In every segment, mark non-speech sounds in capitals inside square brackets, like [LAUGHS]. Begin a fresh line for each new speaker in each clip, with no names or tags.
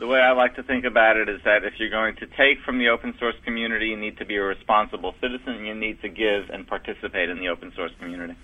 The way I like to think about it is that if you're going to take from the open source community, you need to be a responsible citizen. You need to give and participate in the open source community.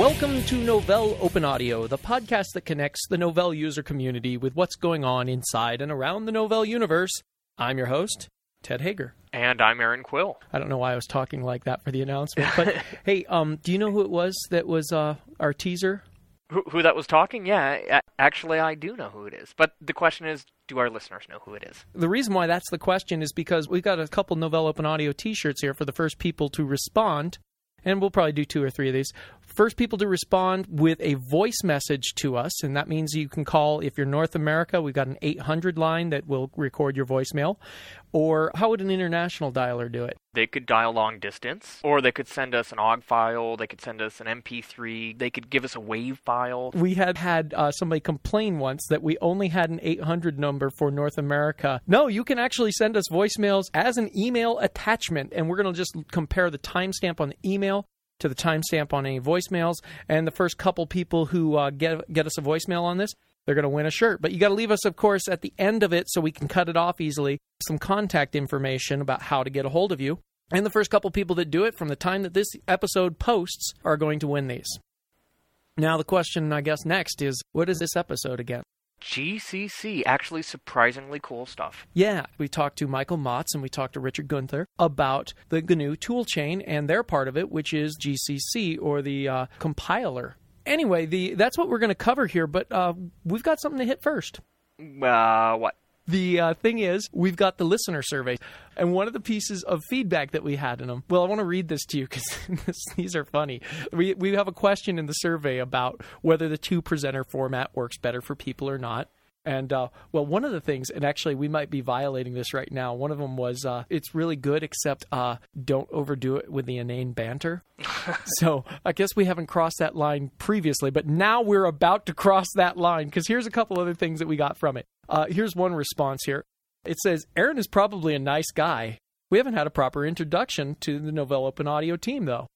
Welcome to Novell Open Audio, the podcast that connects the Novell user community with what's going on inside and around the Novell universe. I'm your host, Ted Haeger.
And I'm Erin Quill.
I don't know why I was talking like that for the announcement, but [LAUGHS] hey, um, do you know who it was that was uh, our teaser?
Who, who that was talking? Yeah, actually, I do know who it is. But the question is, do our listeners know who it is?
The reason why that's the question is because we've got a couple Novell Open Audio T-shirts here for the first people to respond and we'll probably do two or three of these. First people to respond with a voice message to us, and that means you can call if you're North America. We've got an 800 line that will record your voicemail. Or how would an international dialer do it?
They could dial long distance, or they could send us an OGG file, they could send us an MP3, they could give us a WAV file.
We had had uh, somebody complain once that we only had an 800 number for North America. No, you can actually send us voicemails as an email attachment, and we're going to just compare the timestamp on the email to the timestamp on any voicemails. And the first couple people who uh, get get us a voicemail on this, they're going to win a shirt. But you got to leave us, of course, at the end of it so we can cut it off easily. Some contact information about how to get a hold of you. And the first couple people that do it from the time that this episode posts are going to win these. Now, the question, I guess, next is what is this episode again?
GCC. Actually, surprisingly cool stuff.
Yeah, we talked to Michael Matz and we talked to Richard Guenther about the GNU toolchain and their part of it, which is GCC or the uh, compiler. Anyway, the that's what we're going to cover here, but uh, we've got something to hit first.
Uh, what?
The uh, thing is, we've got the listener survey, and one of the pieces of feedback that we had in them. Well, I want to read this to you because [LAUGHS] these are funny. We we have a question in the survey about whether the two presenter format works better for people or not. And uh, well, one of the things, and actually we might be violating this right now. One of them was uh, it's really good, except uh, don't overdo it with the inane banter. [LAUGHS] so I guess we haven't crossed that line previously, but now we're about to cross that line because here's a couple other things that we got from it. Uh, here's one response here. It says Erin is probably a nice guy. We haven't had a proper introduction to the Novell Open Audio team though.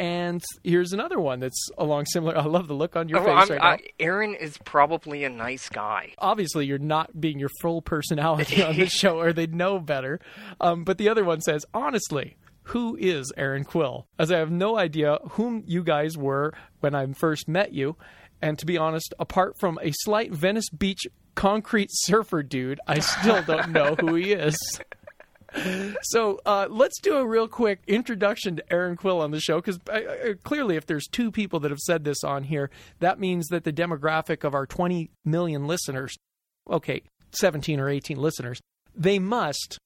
And here's another one that's along similar. I love the look on your
oh,
face
I'm,
right
I,
now.
Erin is probably a nice guy.
Obviously, you're not being your full personality on the [LAUGHS] show, or they'd know better. Um, but the other one says, honestly, who is Erin Quill? As I have no idea whom you guys were when I first met you. And to be honest, apart from a slight Venice Beach concrete surfer dude, I still don't know who he is. [LAUGHS] so uh, let's do a real quick introduction to Erin Quill on the show because uh, uh, clearly, if there's two people that have said this on here, that means that the demographic of our 20 million listeners, okay, 17 or 18 listeners, they must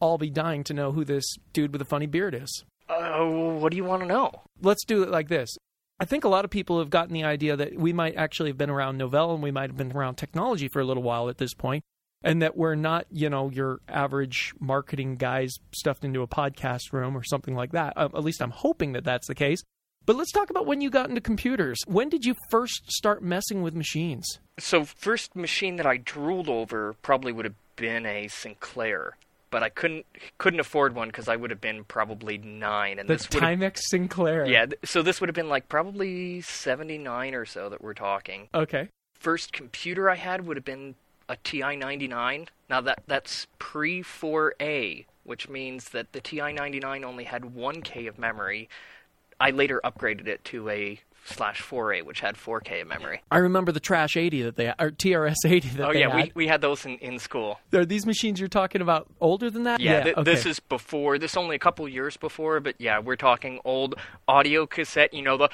all be dying to know who this dude with a funny beard is.
Uh, what do you want to know?
Let's do it like this. I think a lot of people have gotten the idea that we might actually have been around Novell and we might have been around technology for a little while at this point and that we're not, you know, your average marketing guys stuffed into a podcast room or something like that. Uh, at least I'm hoping that that's the case. But let's talk about when you got into computers. When did you first start messing with machines?
So, first machine that I drooled over probably would have been a Sinclair, but I couldn't couldn't afford one because I would have been probably nine. And
the
this
Timex Sinclair.
Yeah, th- so this would have been like probably seventy nine or so that we're talking.
Okay.
First computer I had would have been a TI-99. Now that that's pre 4A, which means that the TI-99 only had 1K of memory. I later upgraded it to a slash 4A, which had 4K of memory.
I remember the Trash 80 that they or TRS 80 that
oh
they
yeah,
had.
we we had those in in school.
Are these machines you're talking about older than that?
Yeah, th-
okay.
this is before. This only a couple years before, but yeah, we're talking old audio cassette. You know the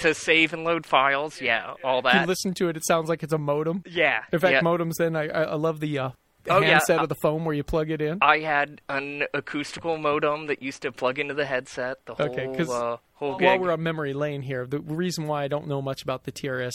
to save and load files. Yeah, all that.
You listen to it, it sounds like it's a modem.
Yeah.
In fact,
yeah.
modems. Then I I love the. Uh,
Oh, yeah.
handset of the phone where you plug it in.
I had an acoustical modem that used to plug into the headset. The whole
Okay, 'cause
uh, whole
While we're on memory lane here, the reason why I don't know much about the TRS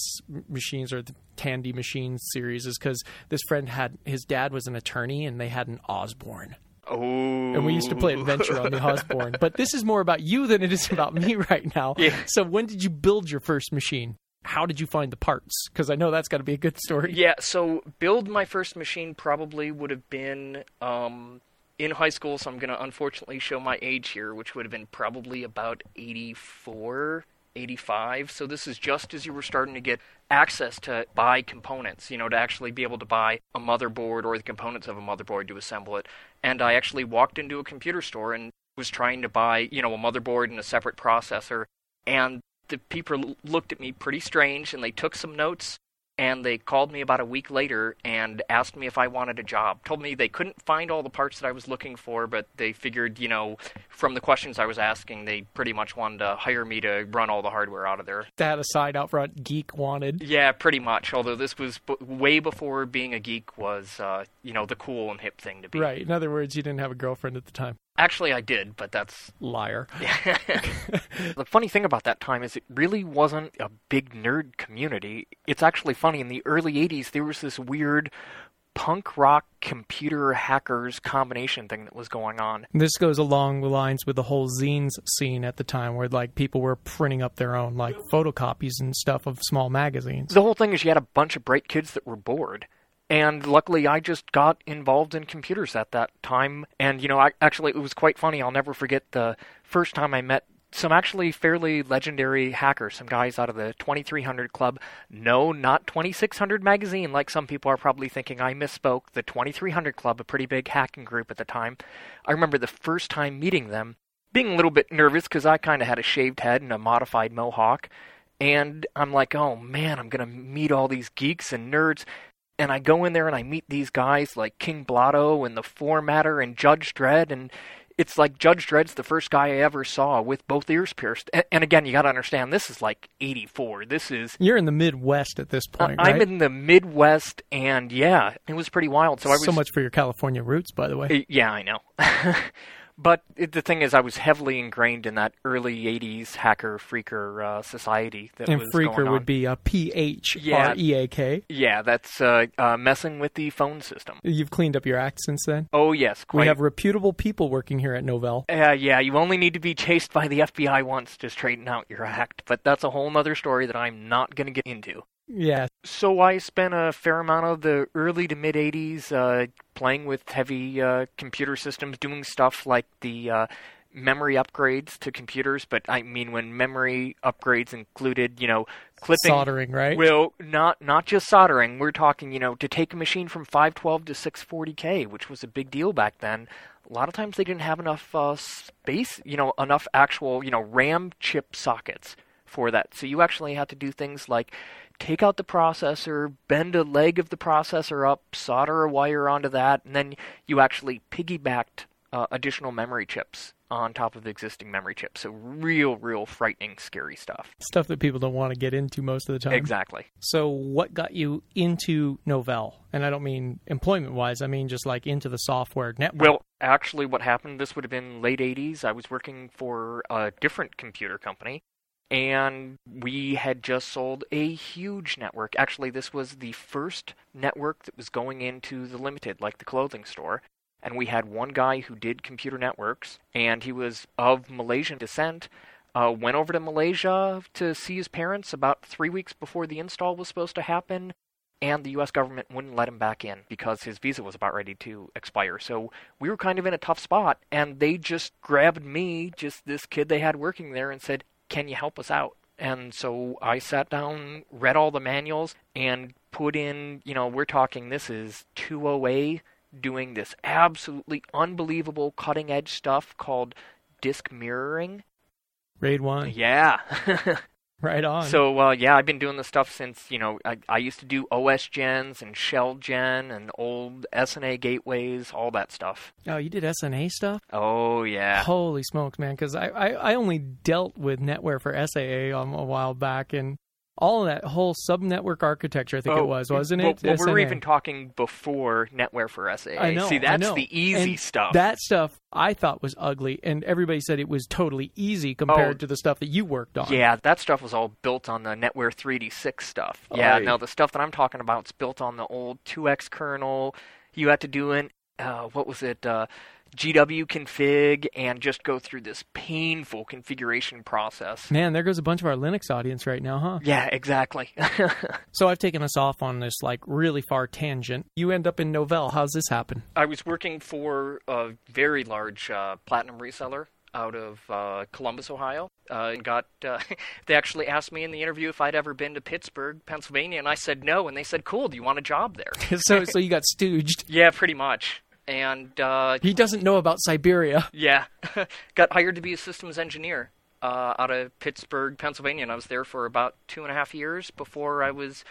machines or the Tandy machines series is because this friend had his dad was an attorney and they had an Osborne.
Oh.
And we used to play Adventure on the Osborne. But this is more about you than it is about me [LAUGHS] right now.
Yeah.
So when did you build your first machine? how did you find the parts? Because I know that's got to be a good story.
Yeah, so build my first machine probably would have been um, in high school, so I'm going to unfortunately show my age here, which would have been probably about 84, 85. So this is just as you were starting to get access to buy components, you know, to actually be able to buy a motherboard or the components of a motherboard to assemble it. And I actually walked into a computer store and was trying to buy, you know, a motherboard and a separate processor. And the people looked at me pretty strange and they took some notes and they called me about a week later and asked me if I wanted a job. Told me they couldn't find all the parts that I was looking for, but they figured, you know, from the questions I was asking, they pretty much wanted to hire me to run all the hardware out of there.
That aside out front, geek wanted.
Yeah, pretty much. Although this was b- way before being a geek was, uh, you know, the cool and hip thing to be.
Right. In other words, you didn't have a girlfriend at the time.
Actually, I did, but that's
Liar. [LAUGHS] [LAUGHS]
The funny thing about that time is it really wasn't a big nerd community. It's actually funny. In the early 80s, there was this weird punk rock computer hackers combination thing that was going on.
This goes along the lines with the whole zines scene at the time, where like people were printing up their own like photocopies and stuff of small magazines.
The whole thing is you had a bunch of bright kids that were bored. And luckily, I just got involved in computers at that time. And, you know, I, actually, it was quite funny. I'll never forget the first time I met some actually fairly legendary hackers, some guys out of the 2300 Club. No, not 2600 Magazine, like some people are probably thinking. I misspoke. The 2300 Club, a pretty big hacking group at the time. I remember the first time meeting them, being a little bit nervous because I kind of had a shaved head and a modified mohawk. And I'm like, oh man, I'm going to meet all these geeks and nerds and I go in there and I meet these guys like King Blotto and the Formatter and Judge Dredd, and it's like Judge Dredd's the first guy I ever saw with both ears pierced. And, and again, you got to understand, this is like '84. This is
You're in the Midwest at this point,
I'm in the Midwest, and yeah, it was pretty wild. So I was
so much for your California roots, by the way.
Uh, Yeah, I know. [LAUGHS] but it, the thing is, I was heavily ingrained in that early '80s hacker phreaker uh, society that
and
was
phreaker
going on.
would be a P H
Yeah.
R E A K.
Yeah, that's uh, uh, messing with the phone system.
You've cleaned up your act since then.
Oh yes, quite.
We have reputable people working here at Novell.
Uh, yeah, you only need to be chased by the FBI once to straighten out your act, but that's a whole other story that I'm not going to get into.
Yeah,
So I spent a fair amount of the early to mid 80s uh, playing with heavy uh, computer systems, doing stuff like the uh, memory upgrades to computers. But I mean, when memory upgrades included, you know, clipping.
soldering, right?
Well, not not just soldering. We're talking, you know, to take a machine from 512 to 640k, which was a big deal back then. A lot of times they didn't have enough uh, space, you know, enough actual, you know, RAM chip sockets for that. So you actually had to do things like take out the processor, bend a leg of the processor up, solder a wire onto that, and then you actually piggybacked uh, additional memory chips on top of the existing memory chips. So real, real frightening, scary stuff.
Stuff that people don't want to get into most of the time.
Exactly.
So, what got you into Novell? And I don't mean employment wise, I mean just like into the software network.
Well, actually, what happened, this would have been late 80s. I was working for a different computer company, and we had just sold a huge network. Actually, this was the first network that was going into the limited, like the clothing store. And we had one guy who did computer networks, and he was of Malaysian descent. Uh, went over to Malaysia to see his parents about three weeks before the install was supposed to happen and the U.S. government wouldn't let him back in because his visa was about ready to expire. So we were kind of in a tough spot, and they just grabbed me, just this kid they had working there, and said, "Can you help us out?" And so I sat down, read all the manuals, and put in, you know, we're talking this is 2OA doing this absolutely unbelievable cutting edge stuff called disk mirroring.
Raid 1.
Yeah. [LAUGHS]
Right on.
So uh, yeah, I've been doing this stuff since you know I, I used to do OS gens and shell gen and old SNA gateways, all that stuff.
oh, you did SNA stuff?
Oh yeah.
Holy smokes, man! Because I, I, I only dealt with NetWare for SAA um, a while back, and all of that whole sub-network architecture, I think it
Oh,
was, wasn't
well,
it?
Well, we were even talking before NetWare for SAA.
I know.
See, that's
know.
the easy
And
stuff.
That stuff I thought was ugly, and everybody said it was totally easy compared
Oh.
to the stuff that you worked on.
Yeah, that stuff was all built on the NetWare 3D6 stuff. Yeah,
Aye.
now the stuff that I'm talking about is built on the old 2X kernel. You had to do an uh, what was it? Uh, GW config and just go through this painful configuration process.
Man, there goes a bunch of our Linux audience right now, huh?
Yeah, exactly. [LAUGHS]
so I've taken us off on this like really far tangent. You end up in Novell. How's this happen?
I was working for a very large uh, platinum reseller out of uh, Columbus, Ohio. Uh, and got uh, [LAUGHS] they actually asked me in the interview if I'd ever been to Pittsburgh, Pennsylvania, and I said no. And they said, "Cool, do you want a job there?" [LAUGHS]
so, so you got stooged.
Yeah, pretty much. And uh,
he doesn't know about Siberia. [LAUGHS]
Yeah, [LAUGHS] got hired to be a systems engineer uh, out of Pittsburgh, Pennsylvania, and I was there for about two and a half years before I was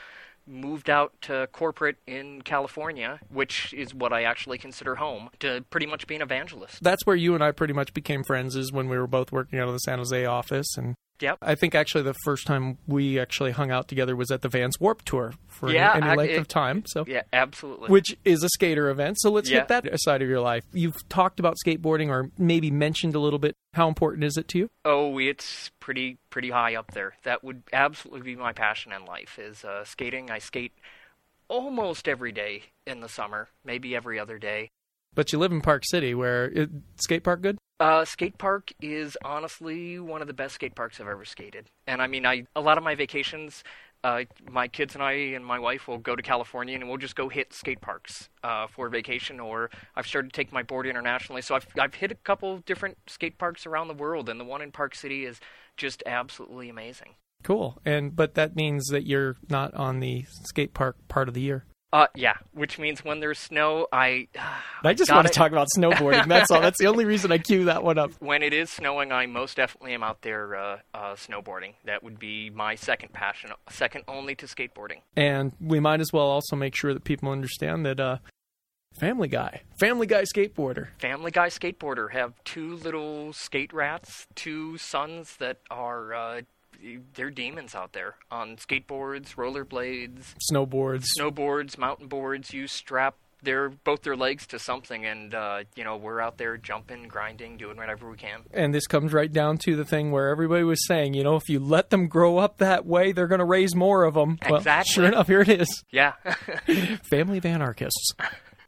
moved out to corporate in California, which is what I actually consider home, to pretty much be an evangelist.
That's where you and I pretty much became friends is when we were both working out of the San Jose office and
Yep.
I think actually the first time we actually hung out together was at the Vans Warp Tour for
yeah,
any, any length
it,
of time. So
yeah, absolutely.
Which is a skater event. So let's
yeah.
hit that side of your life. You've talked about skateboarding, or maybe mentioned a little bit. How important is it to you?
Oh, it's pretty pretty high up there. That would absolutely be my passion in life. Is uh, skating. I skate almost every day in the summer, maybe every other day.
But you live in Park City, where skate park good?
Uh, skate park is honestly one of the best skate parks I've ever skated. And I mean, I a lot of my vacations, uh, my kids and I and my wife will go to California and we'll just go hit skate parks uh, for vacation. Or I've started to take my board internationally, so I've I've hit a couple different skate parks around the world, and the one in Park City is just absolutely amazing.
Cool. And but that means that you're not on the skate park part of the year.
Uh, yeah, which means when there's snow, I. [SIGHS]
I just want to talk about snowboarding. That's all. That's the only reason I cue that one up. [LAUGHS]
When it is snowing, I most definitely am out there uh, uh, snowboarding. That would be my second passion, second only to skateboarding.
And we might as well also make sure that people understand that uh, Family Guy, Family Guy skateboarder,
Family Guy skateboarder have two little skate rats, two sons that are uh, they're demons out there on skateboards, rollerblades,
snowboards,
snowboards, mountain boards. You strap their both their legs to something, and uh, you know we're out there jumping, grinding, doing whatever we can.
And this comes right down to the thing where everybody was saying, you know, if you let them grow up that way, they're going to raise more of them.
Exactly.
Well, sure enough, here it is.
Yeah. [LAUGHS]
Family of anarchists.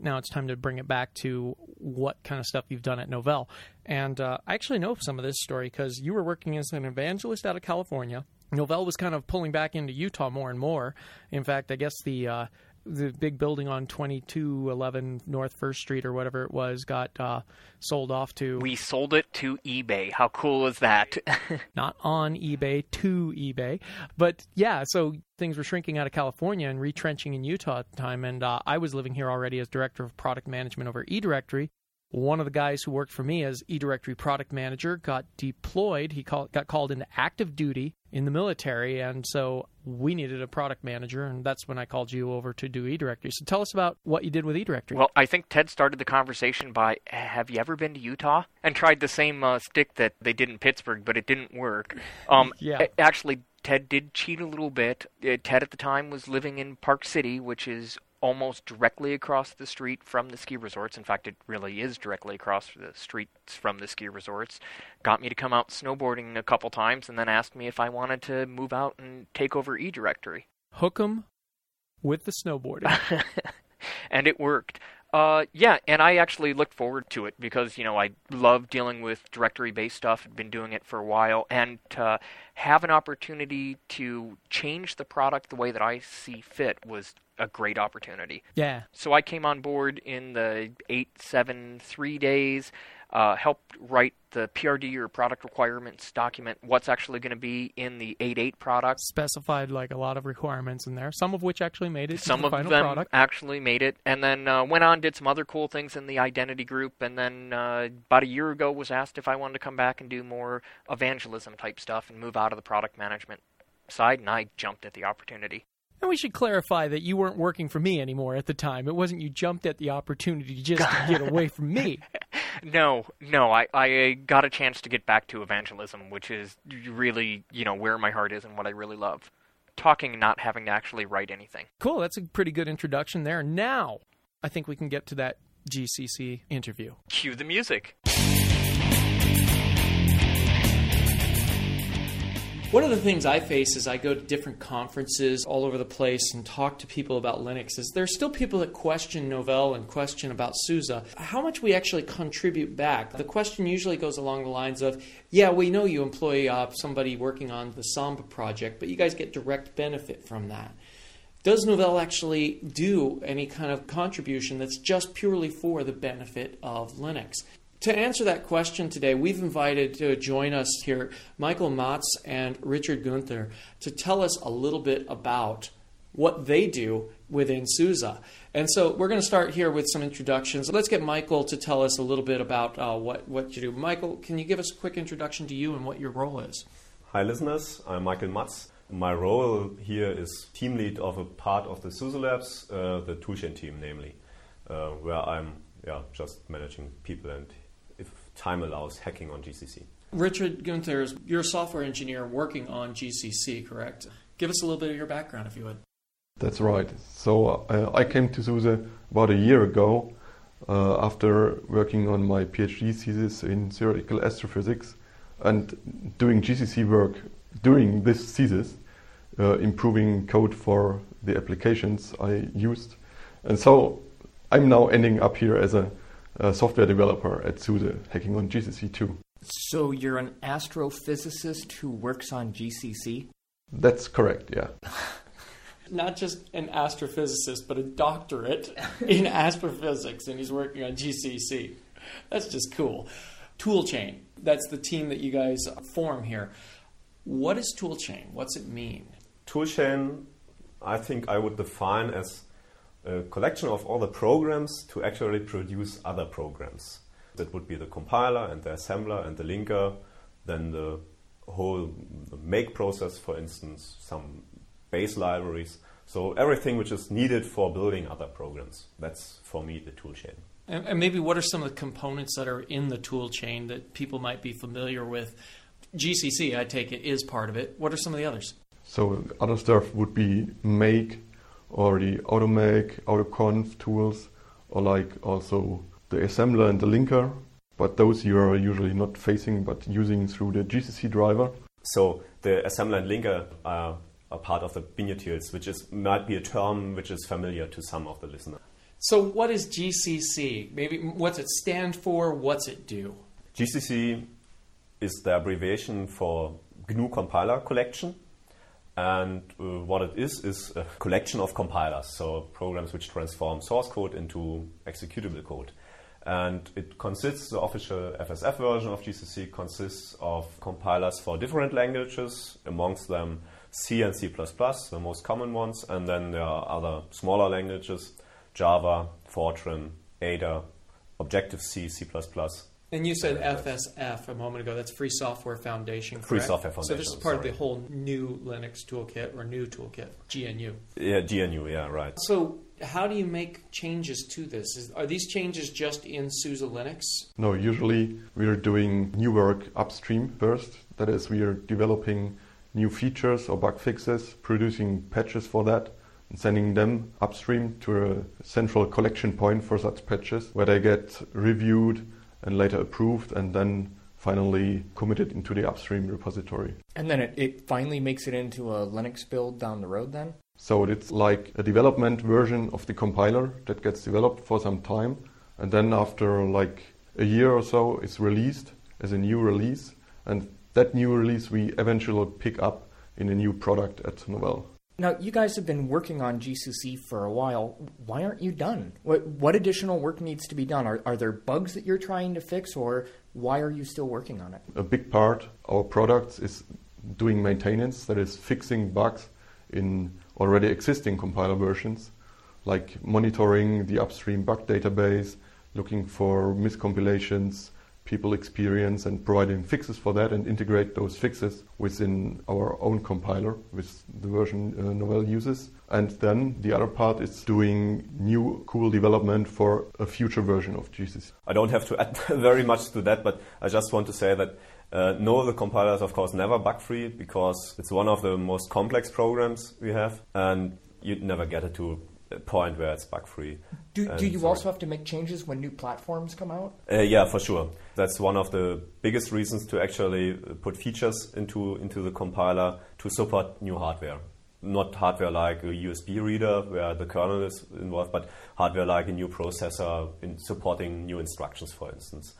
Now it's time to bring it back to what kind of stuff you've done at Novell. And uh, I actually know some of this story because you were working as an evangelist out of California. Novell was kind of pulling back into Utah more and more. In fact, I guess the uh, the big building on 2211 North First Street or whatever it was got uh, sold off to.
We sold it to eBay. How cool is that? [LAUGHS]
Not on eBay, to eBay. But yeah, so things were shrinking out of California and retrenching in Utah at the time. And uh, I was living here already as director of product management over eDirectory. One of the guys who worked for me as eDirectory product manager got deployed. He call, got called into active duty in the military, and so we needed a product manager, and that's when I called you over to do eDirectory. So tell us about what you did with eDirectory.
Well, I think Ted started the conversation by, "Have you ever been to Utah?" and tried the same uh, stick that they did in Pittsburgh, but it didn't work. Um, [LAUGHS]
yeah.
Actually, Ted did cheat a little bit. Uh, Ted at the time was living in Park City, which is almost directly across the street from the ski resorts. In fact, it really is directly across the streets from the ski resorts. Got me to come out snowboarding a couple times and then asked me if I wanted to move out and take over eDirectory.
Hook 'em with the snowboarding. [LAUGHS]
and it worked. Uh, yeah, and I actually looked forward to it because you know I love dealing with directory-based stuff. I've been doing it for a while, and to have an opportunity to change the product the way that I see fit was a great opportunity.
Yeah.
So I came on board in the eight, seven, three days. Uh, helped write the PRD or product requirements document. What's actually going to be in the 8.8 product?
Specified like a lot of requirements in there, some of which actually made it.
Some
the
of
final
them
product.
actually made it, and then uh, went on did some other cool things in the identity group. And then uh, about a year ago, was asked if I wanted to come back and do more evangelism type stuff and move out of the product management side, and I jumped at the opportunity.
And we should clarify that you weren't working for me anymore at the time. It wasn't you jumped at the opportunity just to get away from me. [LAUGHS]
No, no, I, I got a chance to get back to evangelism, which is really, you know, where my heart is and what I really love. Talking not having to actually write anything.
Cool, that's a pretty good introduction there. Now, I think we can get to that GCC interview.
Cue the music.
One of the things I face as I go to different conferences all over the place and talk to people about Linux is there's still people that question Novell and question about SUSE. How much we actually contribute back? The question usually goes along the lines of, yeah, we know you employ uh, somebody working on the Samba project, but you guys get direct benefit from that. Does Novell actually do any kind of contribution that's just purely for the benefit of Linux? To answer that question today, we've invited to join us here Michael Matz and Richard Guenther to tell us a little bit about what they do within SUSE. And so we're going to start here with some introductions. Let's get Michael to tell us a little bit about uh, what, what you do. Michael, can you give us a quick introduction to you and what your role is?
Hi, listeners. I'm Michael Matz. My role here is team lead of a part of the SUSE Labs, uh, the toolchain team, namely, uh, where I'm yeah, just managing people and, time allows, hacking on GCC.
Richard Guenther, you're a software engineer working on GCC, correct? Give us a little bit of your background, if you would.
That's right. So uh, I came to SUSE about a year ago uh, after working on my PhD thesis in theoretical astrophysics and doing GCC work during this thesis, uh, improving code for the applications I used. And so I'm now ending up here as a, a software developer at SUSE, hacking on GCC too.
So you're an astrophysicist who works on GCC?
That's correct, yeah. [LAUGHS]
Not just an astrophysicist, but a doctorate in [LAUGHS] astrophysics, and he's working on GCC. That's just cool. Toolchain, that's the team that you guys form here. What is toolchain? What's it mean?
Toolchain, I think I would define as a collection of all the programs to actually produce other programs. That would be the compiler and the assembler and the linker, then the whole make process, for instance, some base libraries. So everything which is needed for building other programs. That's for me the toolchain.
And, and maybe what are some of the components that are in the toolchain that people might be familiar with GCC, I take it, is part of it. What are some of the others?
So other stuff would be make or the automake, autoconf tools, or like also the assembler and the linker. But those you are usually not facing, but using through the GCC driver.
So the assembler and linker are a part of the binutils, which is might be a term which is familiar to some of the listeners.
So what is GCC? Maybe what's it stand for? What's it do?
GCC is the abbreviation for GNU Compiler Collection. And uh, what it is, is a collection of compilers, so programs which transform source code into executable code. And it consists, the official FSF version of GCC consists of compilers for different languages, amongst them C and C++, the most common ones, and then there are other smaller languages, Java, Fortran, Ada, Objective-C, C++,
and you said FSF a moment ago. That's Free Software Foundation.
Free Software Foundation.
So this is part
sorry.
of the whole GNU Linux toolkit or GNU toolkit, GNU.
Yeah, GNU, yeah, right.
So how do you make changes to this? Is, are these changes just in SUSE Linux?
No, usually we are doing new work upstream first. That is, we are developing new features or bug fixes, producing patches for that, and sending them upstream to a central collection point for such patches where they get reviewed and later approved and then finally committed into the upstream repository.
And then it, it finally makes it into a Linux build down the road then?
So it's like a development version of the compiler that gets developed for some time and then after like a year or so it's released as a new release and that new release we eventually pick up in a new product at Novell.
Now, you guys have been working on GCC for a while. Why aren't you done? What, what additional work needs to be done? Are, are there bugs that you're trying to fix, or why are you still working on it?
A big part of our products is doing maintenance, that is, fixing bugs in already existing compiler versions, like monitoring the upstream bug database, looking for miscompilations, people experience and providing fixes for that and integrate those fixes within our own compiler with the version uh, Novell uses. And then the other part is doing new cool development for a future version of GCC.
I don't have to add [LAUGHS] very much to that, but I just want to say that uh, no, the compiler is of course never bug free because it's one of the most complex programs we have, and you'd never get it to point where it's bug free.
Do, do you also have to make changes when new platforms come out?
Uh, yeah, for sure. That's one of the biggest reasons to actually uh, put features into into the compiler to support new hardware. Not hardware like a USB reader where the kernel is involved, but hardware like a new processor in supporting new instructions, for instance.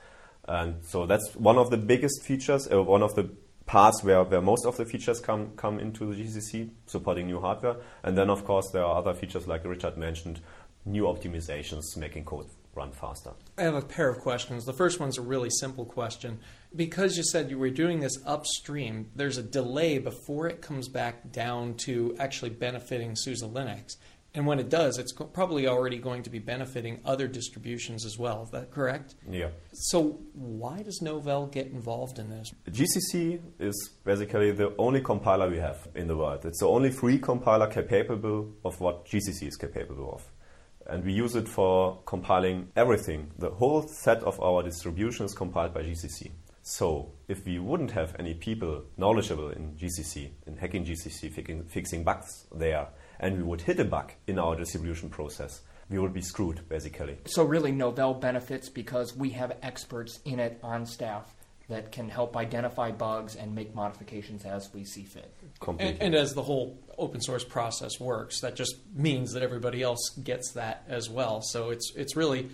And so that's one of the biggest features, uh, one of the parts where, where most of the features come, come into the GCC, supporting new hardware. And then, of course, there are other features like Richard mentioned, new optimizations, making code run faster.
I have a pair of questions. The first one's a really simple question. Because you said you were doing this upstream, there's a delay before it comes back down to actually benefiting SUSE Linux. And when it does, it's probably already going to be benefiting other distributions as well. Is that correct?
Yeah.
So, why does Novell get involved in this?
GCC is basically the only compiler we have in the world. It's the only free compiler capable of what GCC is capable of. And we use it for compiling everything. The whole set of our distribution is compiled by GCC. So, if we wouldn't have any people knowledgeable in GCC, in hacking GCC, fixing, fixing bugs there, and we would hit a bug in our distribution process, we would be screwed, basically.
So really, Novell benefits because we have experts in it on staff that can help identify bugs and make modifications as we see fit.
Completely.
And, and as the whole open source process works, that just means that everybody else gets that as well. So it's it's really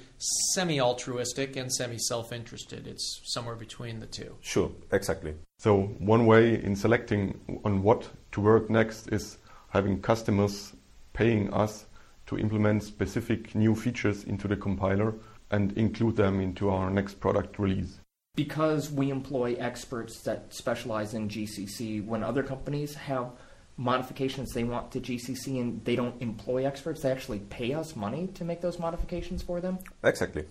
semi altruistic and semi self interested. It's somewhere between the two.
Sure, exactly.
So one way in selecting on what to work next is having customers paying us to implement specific new features into the compiler and include them into our next product release.
Because we employ experts that specialize in GCC, when other companies have modifications they want to GCC and they don't employ experts, they actually pay us money to make those modifications for them.
Exactly.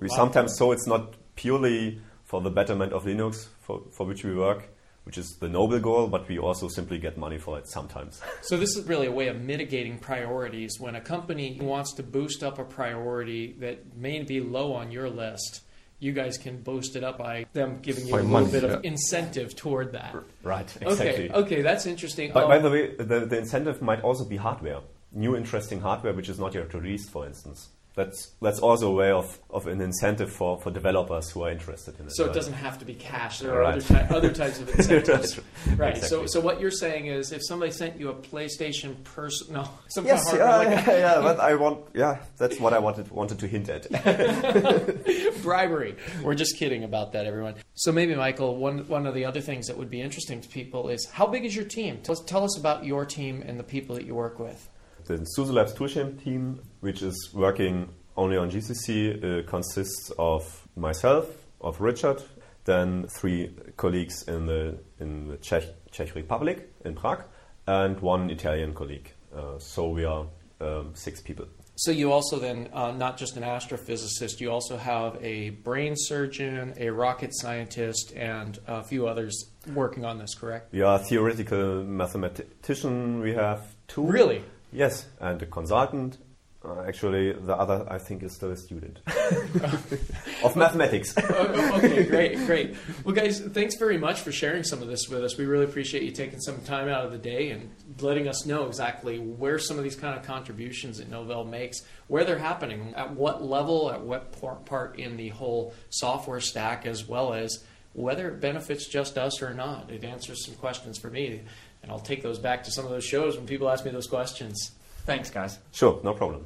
We sometimes so it's not purely for the betterment of Linux for, for which we work, which is the noble goal, but we also simply get money for it sometimes. [LAUGHS]
So this is really a way of mitigating priorities. When a company wants to boost up a priority that may be low on your list, you guys can boost it up by them giving you
By
a little
money,
bit of incentive toward that.
right,
Okay, okay, that's interesting.
But
Um,
by the way, the, the incentive might also be hardware, new interesting hardware which is not yet released, for instance. That's that's also a way of, of an incentive for, for developers who are interested in it.
So it
right?
doesn't have to be cash. There are
Right.
other, ty- other types of [LAUGHS] incentives.
Right.
right. So,
Exactly.
so what you're saying is, if somebody sent you a PlayStation person, no, [LAUGHS] some
Yes,
kind
yeah,
of hardware, like
yeah, yeah, but I want, yeah, that's what I wanted wanted to hint at. [LAUGHS]
bribery. We're just kidding about that, everyone. So maybe, Michael, one one of the other things that would be interesting to people is how big is your team? Tell tell us about your team and the people that you work with.
The SUSE Labs Toolchain team, which is working only on GCC, uh, consists of myself, of Richard, then three colleagues in the in the Czech, Czech Republic in Prague, and one Italian colleague. Uh, so we are um, six people.
So you also then uh, not just an astrophysicist, you also have a brain surgeon, a rocket scientist, and a few others working on this. Correct?
Yeah, theoretical mathematician. We have two.
Really?
Yes, and a consultant. Uh, actually, the other I think is still a student [LAUGHS] of mathematics. [LAUGHS]
Oh, okay, great, great. Well, guys, thanks very much for sharing some of this with us. We really appreciate you taking some time out of the day and letting us know exactly where some of these kind of contributions that Novell makes, where they're happening, at what level, at what part in the whole software stack, as well as whether it benefits just us or not. It answers some questions for me, and I'll take those back to some of those shows when people ask me those questions.
Thanks, guys.
Sure, no problem.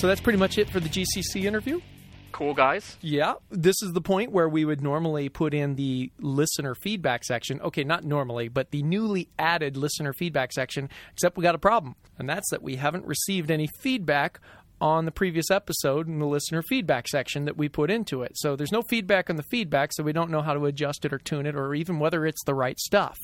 So that's pretty much it for the GCC interview.
Cool, guys.
Yeah, this is the point where we would normally put in the listener feedback section. Okay, not normally, but the newly added listener feedback section, except we got a problem. And that's that we haven't received any feedback on the previous episode in the listener feedback section that we put into it. So there's no feedback on the feedback, so we don't know how to adjust it or tune it or even whether it's the right stuff.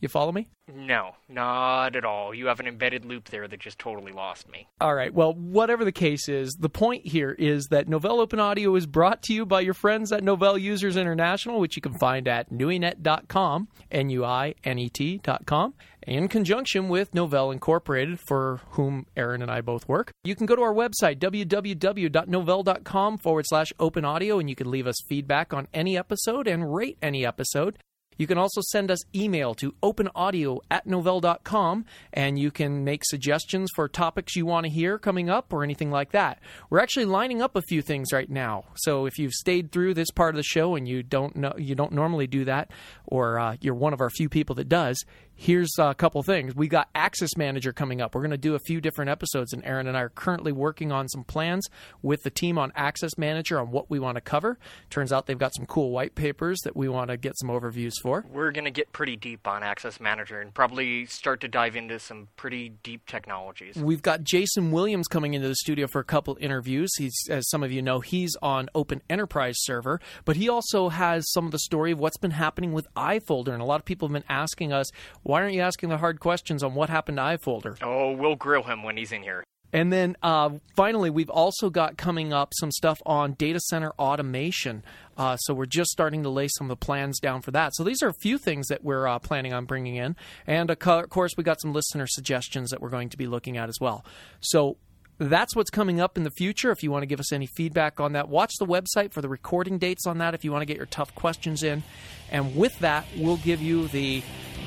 You follow me?
No, not at all. You have an embedded loop there that just totally lost me.
All right. Well, whatever the case is, the point here is that Novell Open Audio is brought to you by your friends at Novell Users International, which you can find at nuinet.com, N-U-I-N-E-T.com, in conjunction with Novell Incorporated, for whom Erin and I both work. You can go to our website, www.novell.com forward slash open audio, and you can leave us feedback on any episode and rate any episode. You can also send us email to openaudio at novell.com and you can make suggestions for topics you want to hear coming up or anything like that. We're actually lining up a few things right now. So if you've stayed through this part of the show and you don't know you don't normally do that or uh, you're one of our few people that does, here's a couple things. We got Access Manager coming up. We're going to do a few different episodes, and Erin and I are currently working on some plans with the team on Access Manager on what we want to cover. Turns out they've got some cool white papers that we want to get some overviews for.
We're going to get pretty deep on Access Manager and probably start to dive into some pretty deep technologies.
We've got Jason Williams coming into the studio for a couple interviews. He's, as some of you know, he's on Open Enterprise Server, but he also has some of the story of what's been happening with iFolder. And a lot of people have been asking us, why aren't you asking the hard questions on what happened to iFolder?
Oh, we'll grill him when he's in here.
And then uh, finally, we've also got coming up some stuff on data center automation. Uh, so we're just starting to lay some of the plans down for that. So these are a few things that we're uh, planning on bringing in. And of course, we got some listener suggestions that we're going to be looking at as well. So that's what's coming up in the future. If you want to give us any feedback on that, watch the website for the recording dates on that if you want to get your tough questions in. And with that, we'll give you the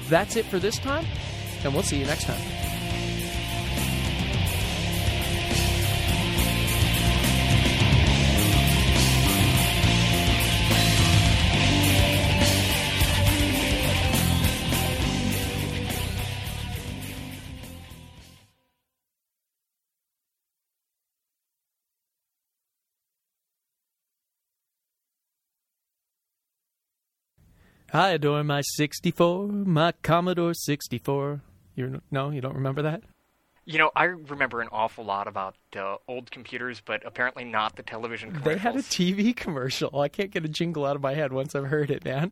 that's it for this time, and we'll see you next time. I adore my 64, my Commodore 64. You no, you don't remember that?
You know, I remember an awful lot about uh, old computers, but apparently not the television commercials.
They had a TV commercial. I can't get a jingle out of my head once I've heard it, man.